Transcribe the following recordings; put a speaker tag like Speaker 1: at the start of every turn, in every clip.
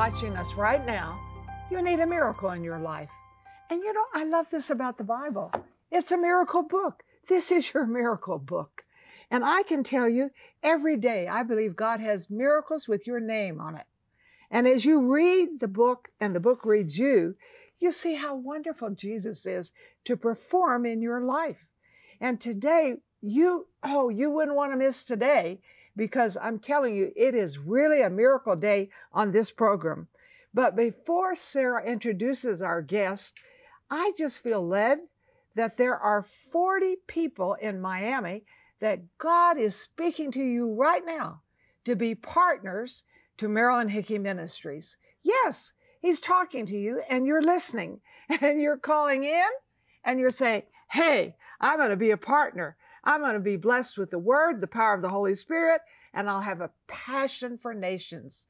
Speaker 1: watching us right now, you need a miracle in your life. And you know, I love this about the Bible. It's a miracle book. This is your miracle book. And I can tell you every day, I believe God has miracles with your name on it. And as you read the book and the book reads you, you see how wonderful Jesus is to perform in your life. And today, you, oh, you wouldn't want to miss today because I'm telling you, it is really a miracle day on this program. But before Sarah introduces our guest, I just feel led that there are 40 people in Miami that God is speaking to you right now to be partners to Marilyn Hickey Ministries. Yes, He's talking to you and you're listening and you're calling in and you're saying, Hey, I'm going to be a partner. I'm going to be blessed with the word, the power of the Holy Spirit, and I'll have a passion for nations.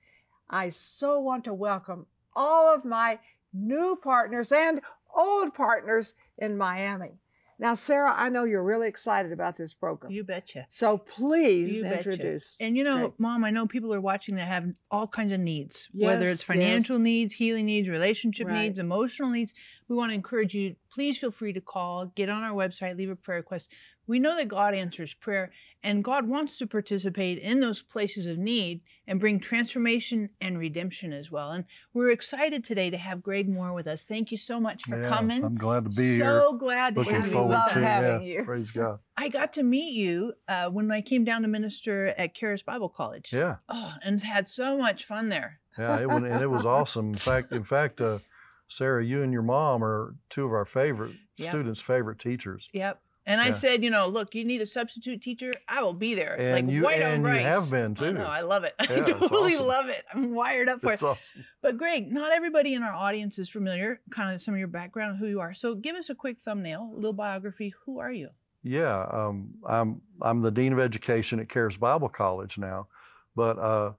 Speaker 1: I so want to welcome all of my new partners and old partners in Miami. Now, Sarah, I know you're really excited about this program.
Speaker 2: You betcha.
Speaker 1: So please
Speaker 2: You betcha. And you know. Mom, I know people are watching that have all kinds of needs, whether it's financial
Speaker 1: yes.
Speaker 2: needs, healing needs, relationship
Speaker 1: Right.
Speaker 2: needs, emotional needs. We want to encourage you. Please feel free to call, get on our website, leave a prayer request. We know that God answers prayer, and God wants to participate in those places of need and bring transformation and redemption as well. And we're excited today to have Greg Mohr with us. Thank you so much for
Speaker 3: Yeah,
Speaker 2: coming.
Speaker 3: I'm glad to be
Speaker 2: so
Speaker 3: here.
Speaker 2: So glad to
Speaker 3: Looking
Speaker 2: have you
Speaker 3: forward
Speaker 2: with
Speaker 1: love
Speaker 3: to
Speaker 2: us.
Speaker 3: it.
Speaker 1: having
Speaker 3: yeah,
Speaker 1: you.
Speaker 3: Praise God.
Speaker 2: I got to meet you uh, when I came down to minister at Charis Bible College.
Speaker 3: Yeah,
Speaker 2: Oh, and had so much fun there.
Speaker 3: yeah. It was, and it was awesome. In fact, in fact, uh, Sarah, you and your mom are two of our favorite
Speaker 2: Yep.
Speaker 3: students' favorite teachers.
Speaker 2: Yep. And I
Speaker 3: Yeah.
Speaker 2: said, you know, look, you need a substitute teacher. I will be there.
Speaker 3: And
Speaker 2: like
Speaker 3: you
Speaker 2: white on
Speaker 3: and you
Speaker 2: rice.
Speaker 3: have been
Speaker 2: I
Speaker 3: too.
Speaker 2: know. I love it. I
Speaker 3: Yeah, it's
Speaker 2: totally
Speaker 3: awesome.
Speaker 2: love it. I'm wired up for
Speaker 3: It's
Speaker 2: it.
Speaker 3: awesome.
Speaker 2: But Greg, not everybody in our audience is familiar, kind of some of your background, who you are. So give us a quick thumbnail, a little biography. Who are you?
Speaker 3: Yeah, um, I'm I'm the dean of education at Charis Bible College now, but uh,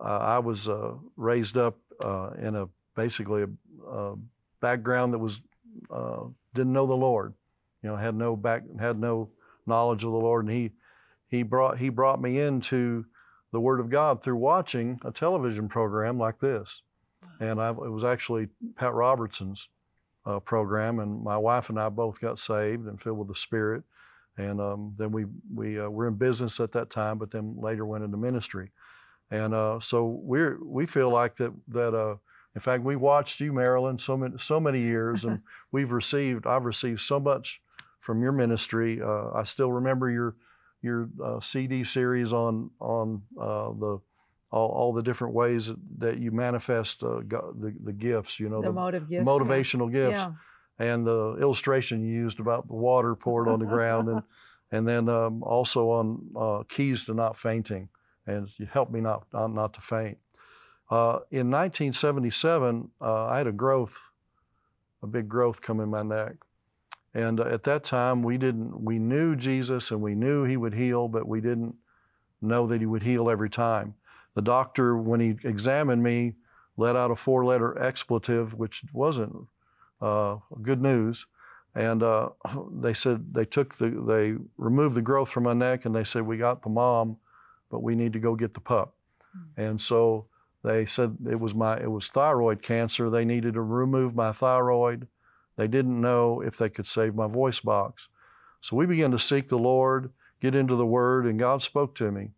Speaker 3: uh, I was uh, raised up uh, in a basically a, a background that was uh, didn't know the Lord, you know, had no back had no knowledge of the Lord, and he he brought he brought me into the Word of God through watching a television program like this, and I, it was actually Pat Robertson's uh, program, and my wife and I both got saved and filled with the Spirit, and um, then we we uh, were in business at that time, but then later went into ministry, and uh, so we're we feel like that that uh, in fact we watched you, Marilyn, so many so many years, and we've received I've received so much from your ministry. Uh, I still remember your your uh, CD series on on uh, the all, all the different ways that, you manifest uh, God, the the gifts. You know
Speaker 1: the,
Speaker 3: the
Speaker 1: gifts. yeah.
Speaker 3: motivational gifts
Speaker 1: Yeah.
Speaker 3: and the illustration you used about the water poured on the ground and and then um, also on uh, keys to not fainting and you helped me not not, not to faint uh, in 1977 uh, i had a growth a big growth come in my neck and uh, at that time we didn't we knew jesus and we knew he would heal but we didn't know that he would heal every time the doctor when he examined me let out a four letter expletive which wasn't uh, good news. And uh, they said they took the, they removed the growth from my neck and they said, we got the mom, but we need to go get the pup. And so they said it was my, it was thyroid cancer. They needed to remove my thyroid. They didn't know if they could save my voice box. So we began to seek the Lord, get into the Word, and God spoke to me.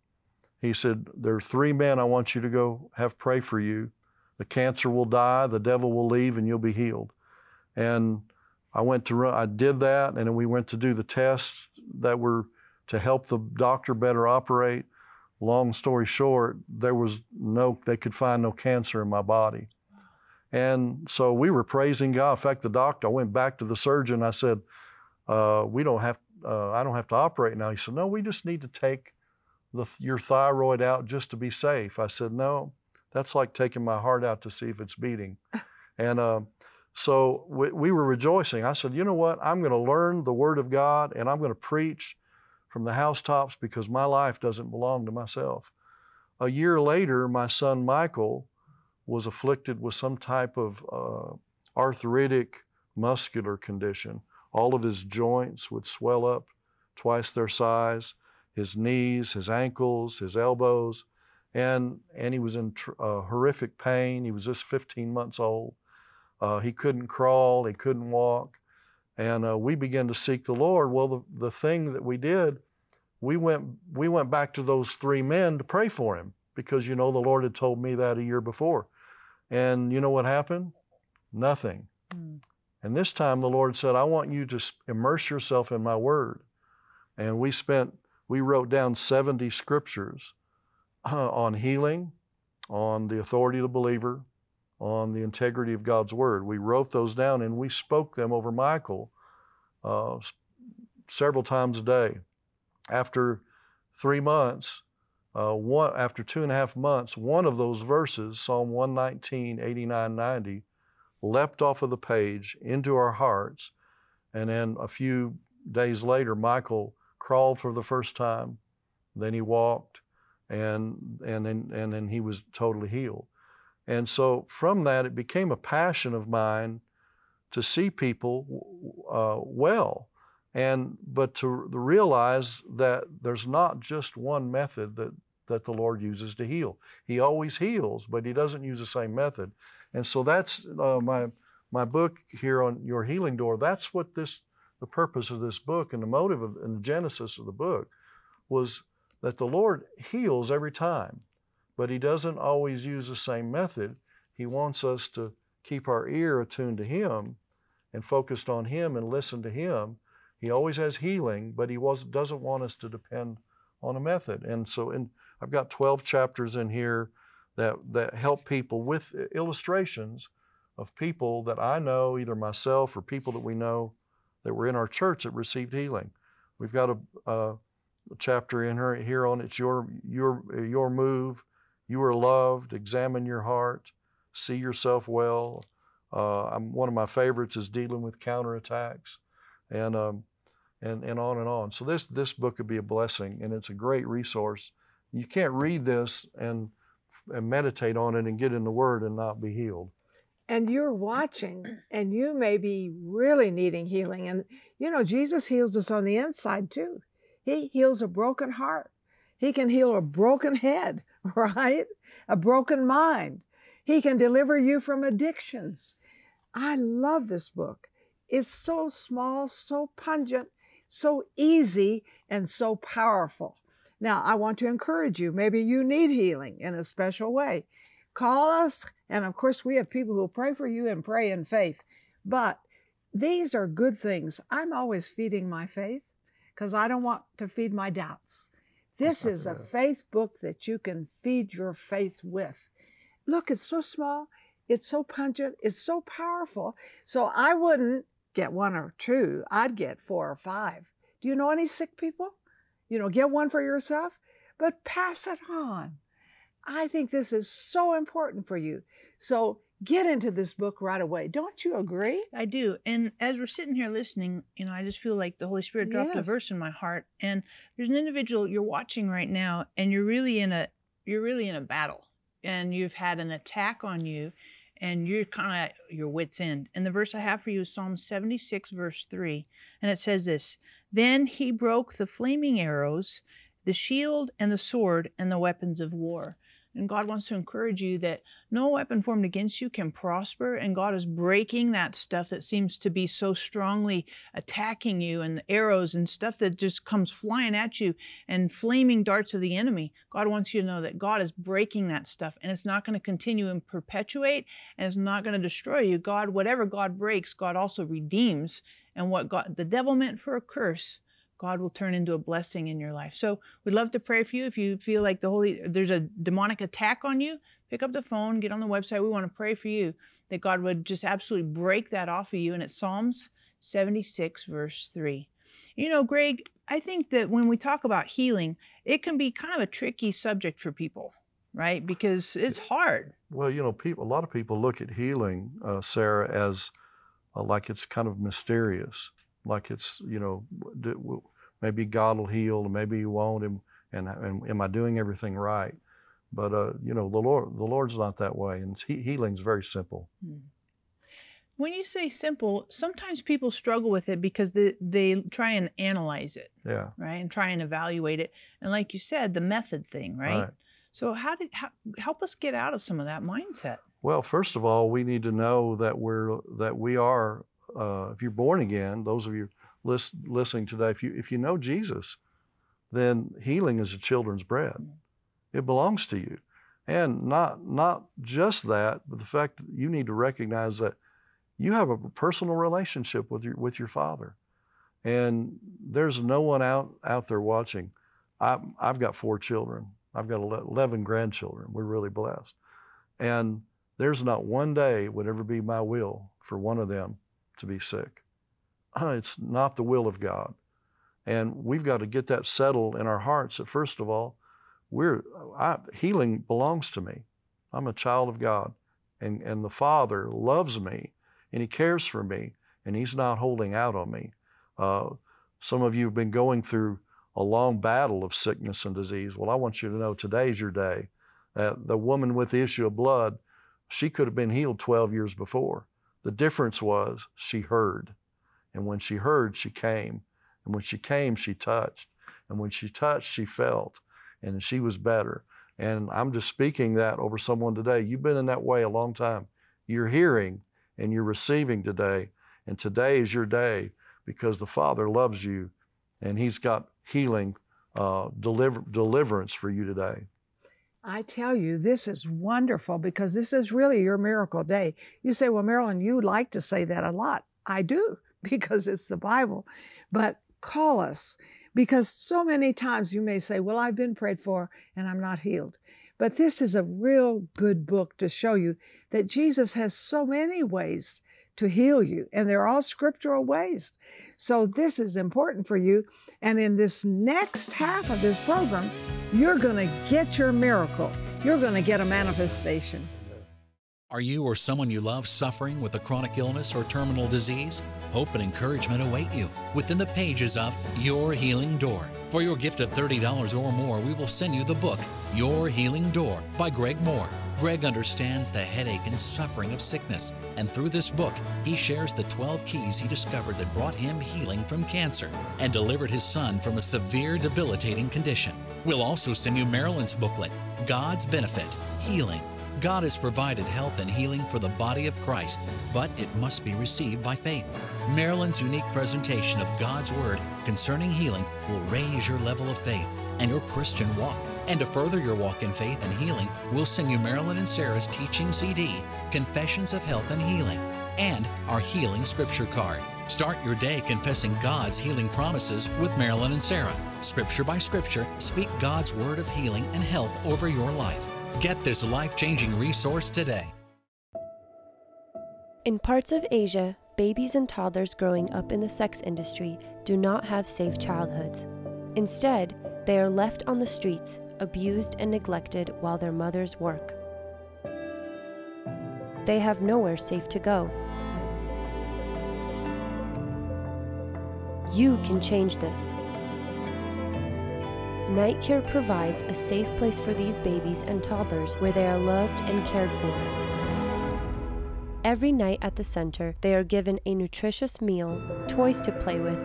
Speaker 3: He said, There are three men I want you to go have pray for you. The cancer will die, the devil will leave, and you'll be healed. And I went to run, I did that, and we went to do the tests that were to help the doctor better operate. Long story short, there was no, they could find no cancer in my body. And so we were praising God. In fact, the doctor, I went back to the surgeon. I said, uh, "We don't have, uh, I don't have to operate now." He said, "No, we just need to take the, your thyroid out just to be safe." I said, "No, that's like taking my heart out to see if it's beating." and uh, so we, we were rejoicing. I said, "You know what? I'm going to learn the Word of God, and I'm going to preach from the housetops because my life doesn't belong to myself." A year later, my son Michael was afflicted with some type of uh, arthritic muscular condition. All of his joints would swell up twice their size, his knees, his ankles, his elbows. and and he was in tr- uh, horrific pain. He was just 15 months old. Uh, he couldn't crawl. He couldn't walk, and uh, we began to seek the Lord. Well, the, the thing that we did, we went we went back to those three men to pray for him because you know the Lord had told me that a year before, and you know what happened? Nothing.
Speaker 2: Mm.
Speaker 3: And this time the Lord said, I want you to immerse yourself in my word. And we spent, we wrote down 70 scriptures uh, on healing, on the authority of the believer, on the integrity of God's word. We wrote those down and we spoke them over Michael uh, several times a day. After three months, uh, one, after two and a half months, one of those verses, Psalm 119, 89, 90, leapt off of the page into our hearts. And then a few days later, Michael crawled for the first time. Then he walked, and and then and then he was totally healed. And so from that, it became a passion of mine to see people uh, well, and but to realize that there's not just one method that that the Lord uses to heal. He always heals, but He doesn't use the same method. And so that's uh, my my book here on your healing door. That's what this the purpose of this book and the motive of and the genesis of the book was that the Lord heals every time, but He doesn't always use the same method. He wants us to keep our ear attuned to Him and focused on Him and listen to Him. He always has healing, but He was, doesn't want us to depend on a method. And so, in, I've got 12 chapters in here that, that help people with illustrations of people that I know, either myself or people that we know that were in our church that received healing. We've got a, a chapter in here, here on it's your your your move. You are loved. Examine your heart. See yourself well. Uh, I'm, one of my favorites is dealing with counterattacks, and um, and and on and on. So this this book could be a blessing, and it's a great resource. You can't read this and and meditate on it and get in the Word and not be healed.
Speaker 1: and you're watching and you may be really needing healing. And you know jesus heals us on the inside too. He heals a broken heart. He can heal a broken head right? A broken mind. He can deliver you from addictions. I love this book. It's so small so pungent so easy and so powerful now i want to encourage you maybe you need healing in a special way call us and of course, we have people who pray for you and pray in faith. But these are good things. I'm always feeding my faith because I don't want to feed my doubts. This is a faith book that you can feed your faith with. Look, it's so small, it's so pungent, it's so powerful. So I wouldn't get one or two, I'd get four or five. Do you know any sick people? You know, get one for yourself, but pass it on. I think this is so important for you. So get into this book right away. Don't you agree?
Speaker 2: I do. And as we're sitting here listening, you know, I just feel like the Holy Spirit dropped a verse in my heart. And there's an individual you're watching right now, and you're really in a you're really in a battle, and you've had an attack on you, and you're kind of at your wits end. And the verse I have for you is Psalm 76, verse three, and it says this: Then he broke the flaming arrows, the shield and the sword, and the weapons of war. And God wants to encourage you that no weapon formed against you can prosper, and God is breaking that stuff that seems to be so strongly attacking you, and arrows and stuff that just comes flying at you, and flaming darts of the enemy. God wants you to know that God is breaking that stuff, and it's not going to continue and perpetuate, and it's not going to destroy you. God, whatever God breaks, God also redeems, and what God the devil meant for a curse. God will turn into a blessing in your life. So we'd love to pray for you. If you feel like the holy there's a demonic attack on you, pick up the phone, get on the website. We want to pray for you that God would just absolutely break that off of you. And it's Psalms 76, verse 3. You know, Greg, I think that when we talk about healing, it can be kind of a tricky subject for people, right? Because it's hard.
Speaker 3: Well, you know, people. A lot of people look at healing, uh, Sarah, as uh, like it's kind of mysterious, like it's you know, maybe God will heal, and maybe He won't, and, and and am I doing everything right? But uh, you know, the Lord, the Lord's not that way, and he, healing's very simple.
Speaker 2: When you say simple, sometimes people struggle with it because they, they try and analyze it.
Speaker 3: Yeah,
Speaker 2: right? And try and evaluate it. And like you said, the method thing, right?
Speaker 3: Right.
Speaker 2: So how did how, help us get out of some of that mindset?
Speaker 3: Well, first of all, we need to know that we're that we are. Uh, if you're born again, those of you list, listening today, if you if you know Jesus, then healing is a children's bread. It belongs to you, and not not just that, but the fact that you need to recognize that you have a personal relationship with your with your Father, and there's no one out out there watching. I, I've got four children. I've got 11 grandchildren. We're really blessed, and there's not one day would ever be my will for one of them to be sick. It's not the will of God. And we've got to get that settled in our hearts that first of all, we're I, healing belongs to me. I'm a child of God. And, and the Father loves me and He cares for me and He's not holding out on me. Uh, some of you have been going through a long battle of sickness and disease. Well, I want you to know today's your day. Uh, the woman with the issue of blood, she could have been healed 12 years before. The difference was she heard. And when she heard, she came. And when she came, she touched. And when she touched, she felt. And she was better. And I'm just speaking that over someone today. You've been in that way a long time. You're hearing and you're receiving today. And today is your day because the Father loves you and He's got healing, uh, deliver, deliverance for you today.
Speaker 1: I tell you, this is wonderful because this is really your miracle day. You say, Well, Marilyn, you like to say that a lot. I do because it's the Bible. But call us because so many times you may say, Well, I've been prayed for and I'm not healed. But this is a real good book to show you that Jesus has so many ways to heal you, and they're all scriptural ways. So, this is important for you. And in this next half of this program, you're going to get your miracle, you're going to get a manifestation.
Speaker 4: Are you or someone you love suffering with a chronic illness or terminal disease? Hope and encouragement await you within the pages of Your Healing Door. For your gift of $30 or more, we will send you the book, Your Healing Door by Greg Mohr. Greg understands the headache and suffering of sickness, and through this book, he shares the 12 keys he discovered that brought him healing from cancer and delivered his son from a severe debilitating condition. We'll also send you Marilyn's booklet, God's Benefit Healing. God has provided health and healing for the body of Christ, but it must be received by faith. Marilyn's unique presentation of God's Word concerning healing will raise your level of faith and your Christian walk. And to further your walk in faith and healing, we'll send you Marilyn and Sarah's teaching CD, Confessions of Health and Healing, and our Healing Scripture card. Start your day confessing God's healing promises with Marilyn and Sarah. Scripture by scripture, speak God's word of healing and help over your life. Get this life changing resource today.
Speaker 5: In parts of Asia, babies and toddlers growing up in the sex industry do not have safe childhoods. Instead, they are left on the streets abused and neglected while their mothers work. They have nowhere safe to go. You can change this. Night Care provides a safe place for these babies and toddlers where they are loved and cared for. Every night at the center, they are given a nutritious meal, toys to play with,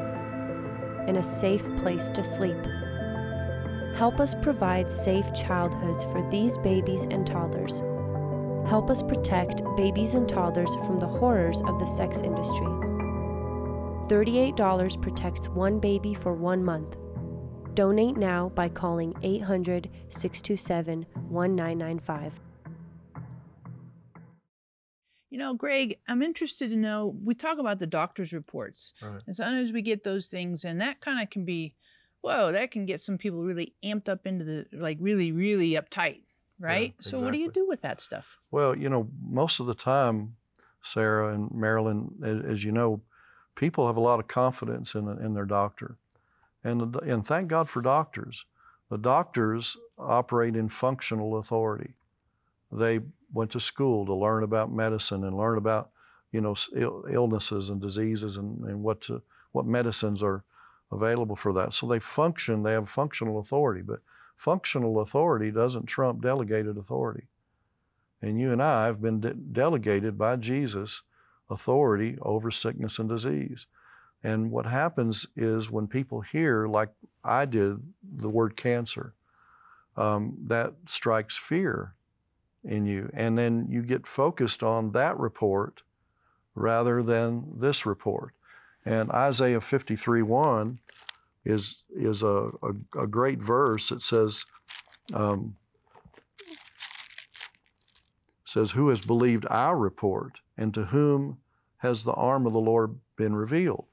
Speaker 5: and a safe place to sleep. Help us provide safe childhoods for these babies and toddlers. Help us protect babies and toddlers from the horrors of the sex industry. $38 protects one baby for one month. Donate now by calling 800 627 1995.
Speaker 2: You know, Greg, I'm interested to know. We talk about the doctor's reports,
Speaker 3: Right.
Speaker 2: and sometimes we get those things, and that kind of can be, whoa, that can get some people really amped up into the like really, really uptight, right? So, what do you do with that stuff?
Speaker 3: Well, you know, most of the time, Sarah and Marilyn, as, as you know, people have a lot of confidence in, in their doctor. And, and thank God for doctors. The doctors operate in functional authority. They went to school to learn about medicine and learn about, you know, Ill, illnesses and diseases and, and what, to, what medicines are available for that. So they function, they have functional authority, but functional authority doesn't trump delegated authority. And you and I have been de- delegated by Jesus authority over sickness and disease. And what happens is when people hear, like I did, the word cancer, um, that strikes fear in you. And then you get focused on that report rather than this report. And Isaiah 53 1 is, is a, a, a great verse. It says, um, says, Who has believed our report, and to whom has the arm of the Lord been revealed?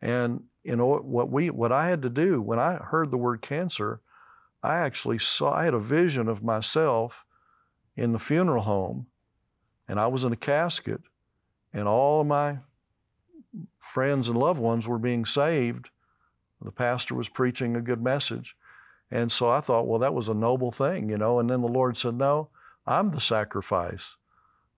Speaker 3: And you know what we what I had to do when I heard the word cancer, I actually saw I had a vision of myself in the funeral home, and I was in a casket, and all of my friends and loved ones were being saved. The pastor was preaching a good message. And so I thought, well, that was a noble thing, you know. And then the Lord said, no, I'm the sacrifice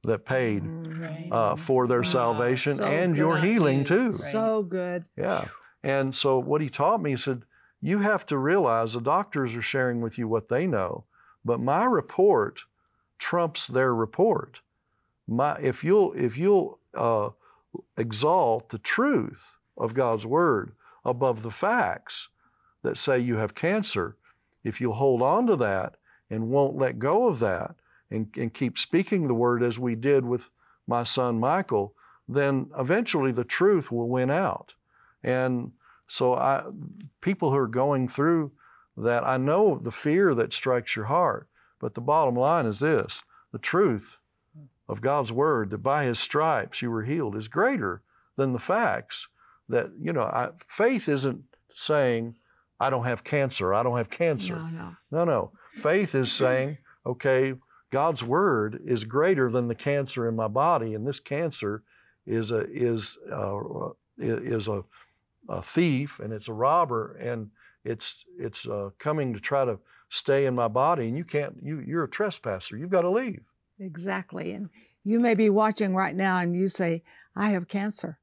Speaker 3: that paid
Speaker 2: Right.
Speaker 3: uh, for their
Speaker 1: Wow,
Speaker 3: salvation
Speaker 1: so
Speaker 3: and your
Speaker 1: good.
Speaker 3: healing too.
Speaker 1: So good.
Speaker 3: Yeah. And so what he taught me, he said, you have to realize the doctors are sharing with you what they know, but my report trumps their report. My, if you'll, if you'll uh, exalt the truth of God's word above the facts that say you have cancer, if you'll hold on to that and won't let go of that and, and keep speaking the word as we did with my son Michael, then eventually the truth will win out. And so I people who are going through that, I know the fear that strikes your heart, but the bottom line is this the truth of God's word that by his stripes you were healed is greater than the facts that, you know, I, faith isn't saying, I don't have cancer, I don't have cancer.
Speaker 1: No, no.
Speaker 3: No, no. Faith is saying, okay, God's word is greater than the cancer in my body, and this cancer is a is uh, is a, a thief and it's a robber and it's it's uh, coming to try to stay in my body, and you can't. You you're a trespasser. You've got to leave.
Speaker 1: Exactly. And you may be watching right now and you say, I have cancer.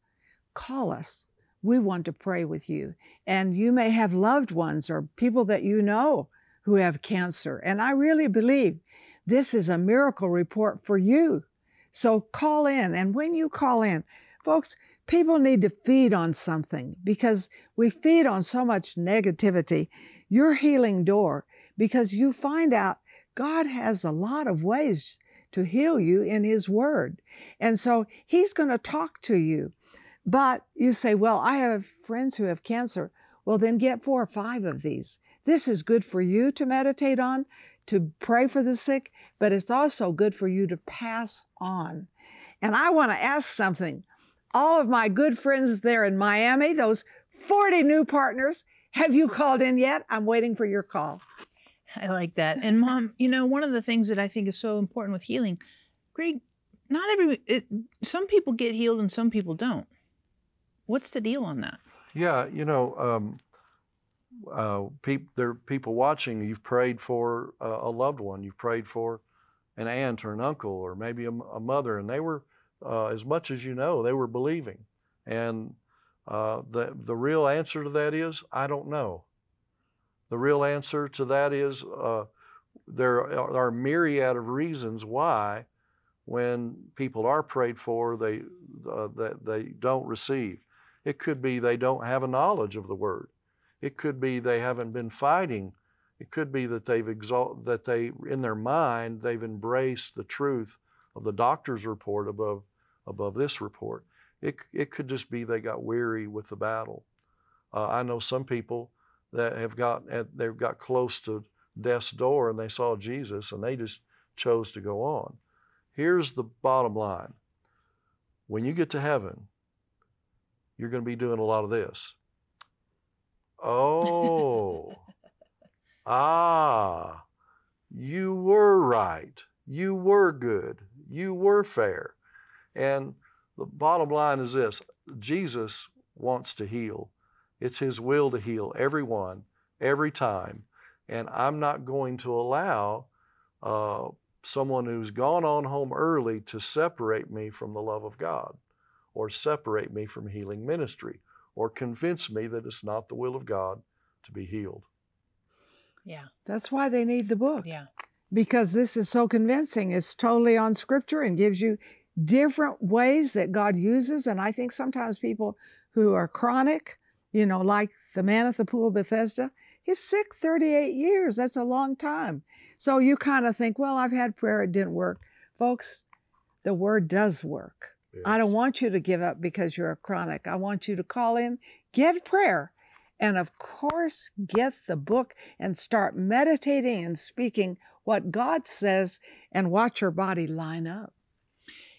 Speaker 1: Call us. We want to pray with you. And you may have loved ones or people that you know who have cancer. And I really believe this is a miracle report for you. So call in. And when you call in, folks, people need to feed on something because we feed on so much negativity. Your healing door, because you find out God has a lot of ways to heal you in His Word. And so He's going to talk to you. But you say, Well, I have friends who have cancer. Well, then get four or five of these. This is good for you to meditate on, to pray for the sick, but it's also good for you to pass on. And I want to ask something. All of my good friends there in Miami, those 40 new partners, have you called in yet? I'm waiting for your call.
Speaker 2: I like that. And mom, you know, one of the things that I think is so important with healing, Greg, not every it, some people get healed and some people don't. What's the deal on that?
Speaker 3: Yeah, you know, um, uh, peop, there are people watching. You've prayed for a, a loved one. You've prayed for an aunt or an uncle or maybe a mother, and they were, uh, as much as you know, they were believing. And uh, the the real answer to that is, I don't know. The real answer to that is, uh, there are, are a myriad of reasons why, when people are prayed for, they uh, that they don't receive. It could be they don't have a knowledge of the word. It could be they haven't been fighting. It could be that they've exalt that they in their mind they've embraced the truth of the doctor's report above above this report. It it could just be they got weary with the battle. Uh, I know some people that have got they've got close to death's door and they saw Jesus and they just chose to go on. Here's the bottom line. When you get to heaven, you're going to be doing a lot of this. Oh, ah, you were right. You were good. You were fair. And the bottom line is this Jesus wants to heal. It's His will to heal everyone, every time. And I'm not going to allow uh, someone who's gone on home early to separate me from the love of God or separate me from healing ministry or convince me that it's not the will of God to be healed.
Speaker 2: Yeah.
Speaker 1: That's why they need the book.
Speaker 2: Yeah.
Speaker 1: because this is so convincing. It's totally on scripture and gives you different ways that God uses. And I think sometimes people who are chronic, you know, like the man at the pool of Bethesda, He's sick 38 years. That's a long time. So you kind of think, well, I've had prayer, it didn't work. Folks, the word does work. I don't want you to give up because you're a chronic. I want you to call in, get prayer, and of course, get the book and start meditating and speaking what God says and watch your body line up.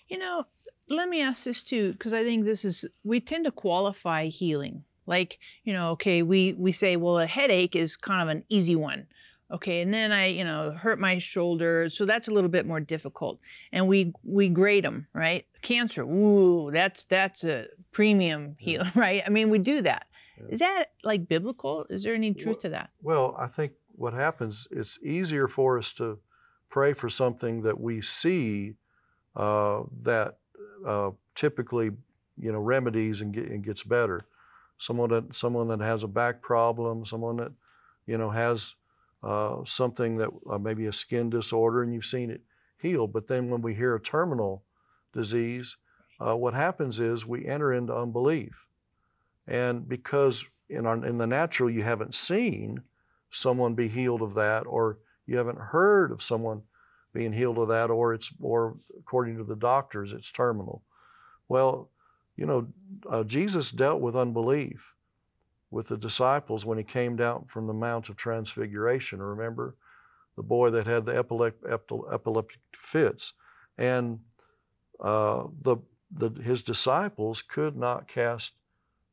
Speaker 2: You know, let me ask this too, because I think this is, we tend to qualify healing. Like, you know, okay, we, we say, well, a headache is kind of an easy one. Okay, and then I, you know, hurt my shoulder, so that's a little bit more difficult. And we we grade them, right? Cancer, ooh, that's that's a premium heal, right? I mean, we do that.
Speaker 3: Yeah.
Speaker 2: Is that like biblical? Is there any truth
Speaker 3: Well-
Speaker 2: to that?
Speaker 3: Well, I think what happens, it's easier for us to pray for something that we see uh, that uh, typically, you know, remedies and, get, and gets better. Someone that someone that has a back problem, someone that, you know, has uh, something that uh, maybe a skin disorder, and you've seen it heal. But then when we hear a terminal disease, uh, what happens is we enter into unbelief, and because in our in the natural you haven't seen someone be healed of that, or you haven't heard of someone being healed of that, or it's or according to the doctors it's terminal. Well, you know, uh, Jesus dealt with unbelief with the disciples when he came down from the Mount of Transfiguration. Remember the boy that had the epileptic fits, and uh, the, the his disciples could not cast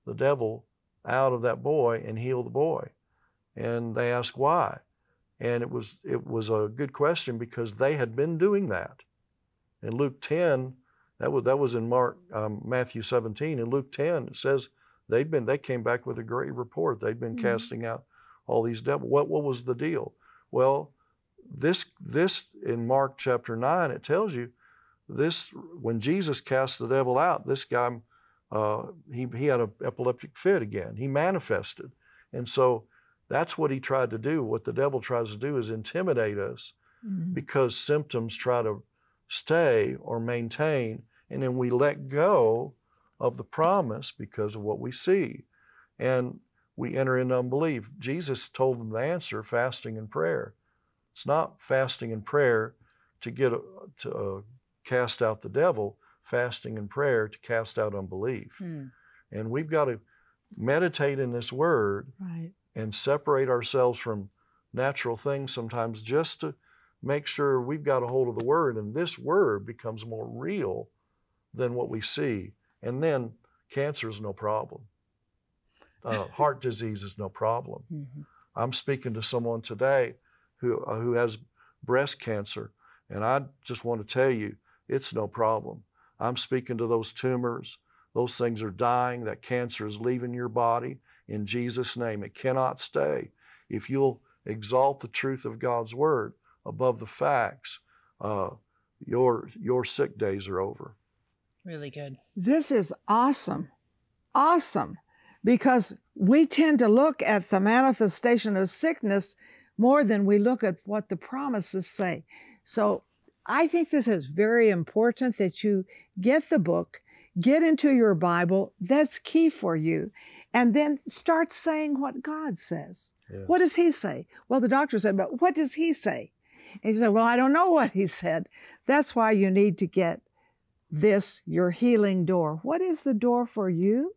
Speaker 3: the devil out of that boy and heal the boy, and they asked why, and it was it was a good question because they had been doing that. In Luke 10, that was that was in Mark um, Matthew 17. In Luke 10, it says they'd been they came back with a great report. They'd been
Speaker 2: Mhm.
Speaker 3: casting out all these devils. What what was the deal? Well, this this in Mark chapter 9 it tells you this when Jesus cast the devil out, this guy uh, he he had an epileptic fit again. He manifested, and so that's what he tried to do. What the devil tries to do is intimidate us because symptoms try to stay or maintain, and then we let go of the promise because of what we see. And we enter into unbelief. Jesus told them the answer fasting and prayer. It's not fasting and prayer to get a, to uh, cast out the devil, fasting and prayer to cast out unbelief.
Speaker 2: Hmm.
Speaker 3: And we've got to meditate in this word
Speaker 1: Right.
Speaker 3: and separate ourselves from natural things sometimes just to make sure we've got a hold of the word and this word becomes more real than what we see. And then cancer is no problem. Uh, heart disease is no problem.
Speaker 2: Mhm.
Speaker 3: I'm speaking to someone today who, uh, who has breast cancer, and I just want to tell you it's no problem. I'm speaking to those tumors. Those things are dying. That cancer is leaving your body in Jesus' name. It cannot stay. If you'll exalt the truth of God's word above the facts, uh, your, your sick days are over.
Speaker 2: Really good.
Speaker 1: This is awesome. Awesome. Because we tend to look at the manifestation of sickness more than we look at what the promises say. So I think this is very important that you get the book, get into your Bible. That's key for you. And then start saying what God says.
Speaker 3: Yeah.
Speaker 1: What does He say? Well, the doctor said, but what does He say? And you say, well, I don't know what He said. That's why you need to get this, your healing door. What is the door for you?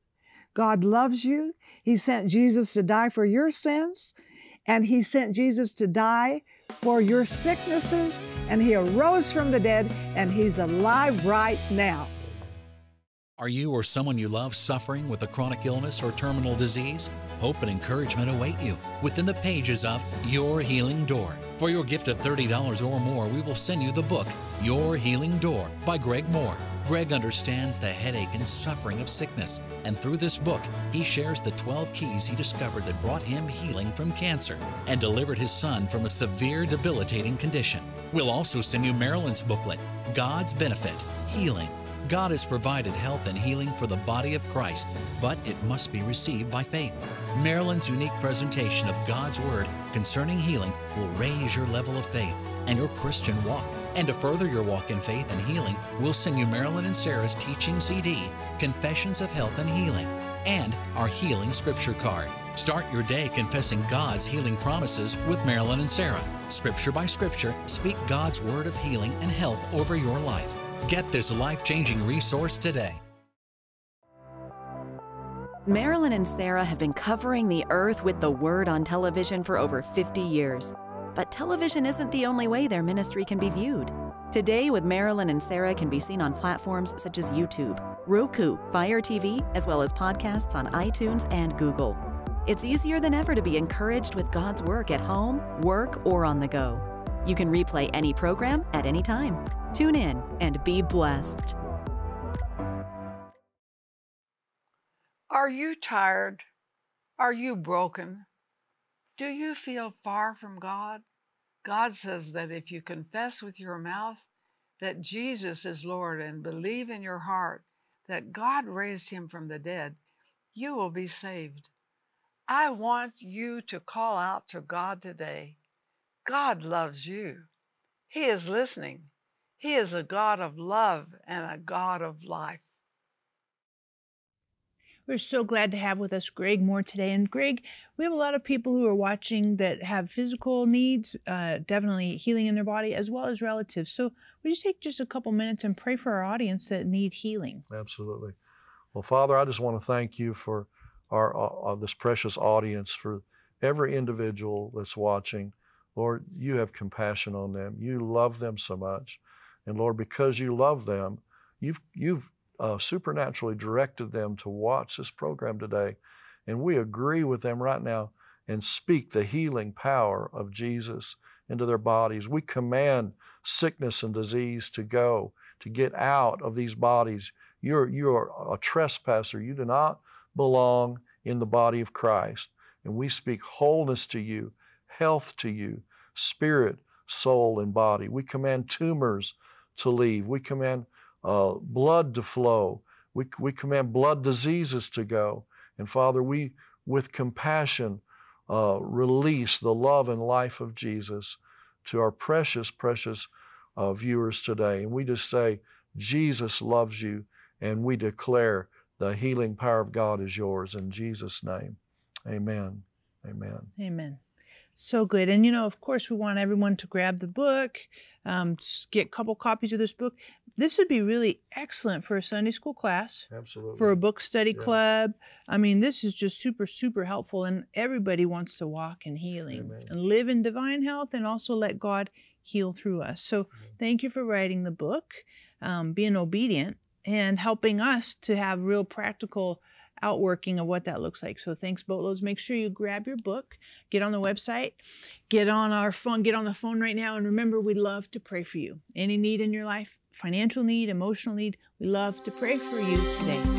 Speaker 1: God loves you. He sent Jesus to die for your sins, and He sent Jesus to die for your sicknesses, and He arose from the dead, and He's alive right now.
Speaker 4: Are you or someone you love suffering with a chronic illness or terminal disease? Hope and encouragement await you within the pages of Your Healing Door. For your gift of $30 or more, we will send you the book, Your Healing Door by Greg Mohr. Greg understands the headache and suffering of sickness, and through this book, he shares the 12 keys he discovered that brought him healing from cancer and delivered his son from a severe debilitating condition. We'll also send you Marilyn's booklet, God's Benefit Healing. God has provided health and healing for the body of Christ, but it must be received by faith. Marilyn's unique presentation of God's Word concerning healing will raise your level of faith and your Christian walk. And to further your walk in faith and healing, we'll send you Marilyn and Sarah's teaching CD, Confessions of Health and Healing, and our Healing Scripture card. Start your day confessing God's healing promises with Marilyn and Sarah. Scripture by scripture, speak God's word of healing and help over your life. Get this life changing resource today.
Speaker 6: Marilyn and Sarah have been covering the earth with the word on television for over 50 years. But television isn't the only way their ministry can be viewed. Today with Marilyn and Sarah can be seen on platforms such as YouTube, Roku, Fire TV, as well as podcasts on iTunes and Google. It's easier than ever to be encouraged with God's work at home, work, or on the go. You can replay any program at any time. Tune in and be blessed.
Speaker 1: Are you tired? Are you broken? Do you feel far from God? God says that if you confess with your mouth that Jesus is Lord and believe in your heart that God raised him from the dead, you will be saved. I want you to call out to God today. God loves you. He is listening. He is a God of love and a God of life.
Speaker 2: We're so glad to have with us Greg Mohr today. And Greg, we have a lot of people who are watching that have physical needs, uh, definitely healing in their body, as well as relatives. So would you take just a couple minutes and pray for our audience that need healing?
Speaker 3: Absolutely. Well, Father, I just want to thank you for our uh, uh, this precious audience, for every individual that's watching. Lord, you have compassion on them. You love them so much. And Lord, because you love them, you've, you've uh, supernaturally directed them to watch this program today. And we agree with them right now and speak the healing power of Jesus into their bodies. We command sickness and disease to go, to get out of these bodies. You're, you're a trespasser. You do not belong in the body of Christ. And we speak wholeness to you, health to you, spirit, soul, and body. We command tumors to leave. We command uh, blood to flow. We, we command blood diseases to go. And Father, we, with compassion, uh, release the love and life of Jesus to our precious, precious uh, viewers today. And we just say, Jesus loves you, and we declare the healing power of God is yours in Jesus' name. Amen. Amen.
Speaker 2: Amen. So good. And, you know, of course, we want everyone to grab the book, um, get a couple copies of this book. This would be really excellent for a Sunday school class.
Speaker 3: Absolutely.
Speaker 2: For a book study
Speaker 3: Yeah.
Speaker 2: club. I mean, this is just super, super helpful. And everybody wants to walk in healing
Speaker 3: Amen.
Speaker 2: and live in divine health and also let God heal through us. So thank you for writing the book, um, being obedient, and helping us to have real practical outworking of what that looks like. So thanks boatloads. Make sure you grab your book, get on the website, get on our phone, get on the phone right now. And remember, we love to pray for you. Any need in your life, financial need, emotional need, we love to pray for you today.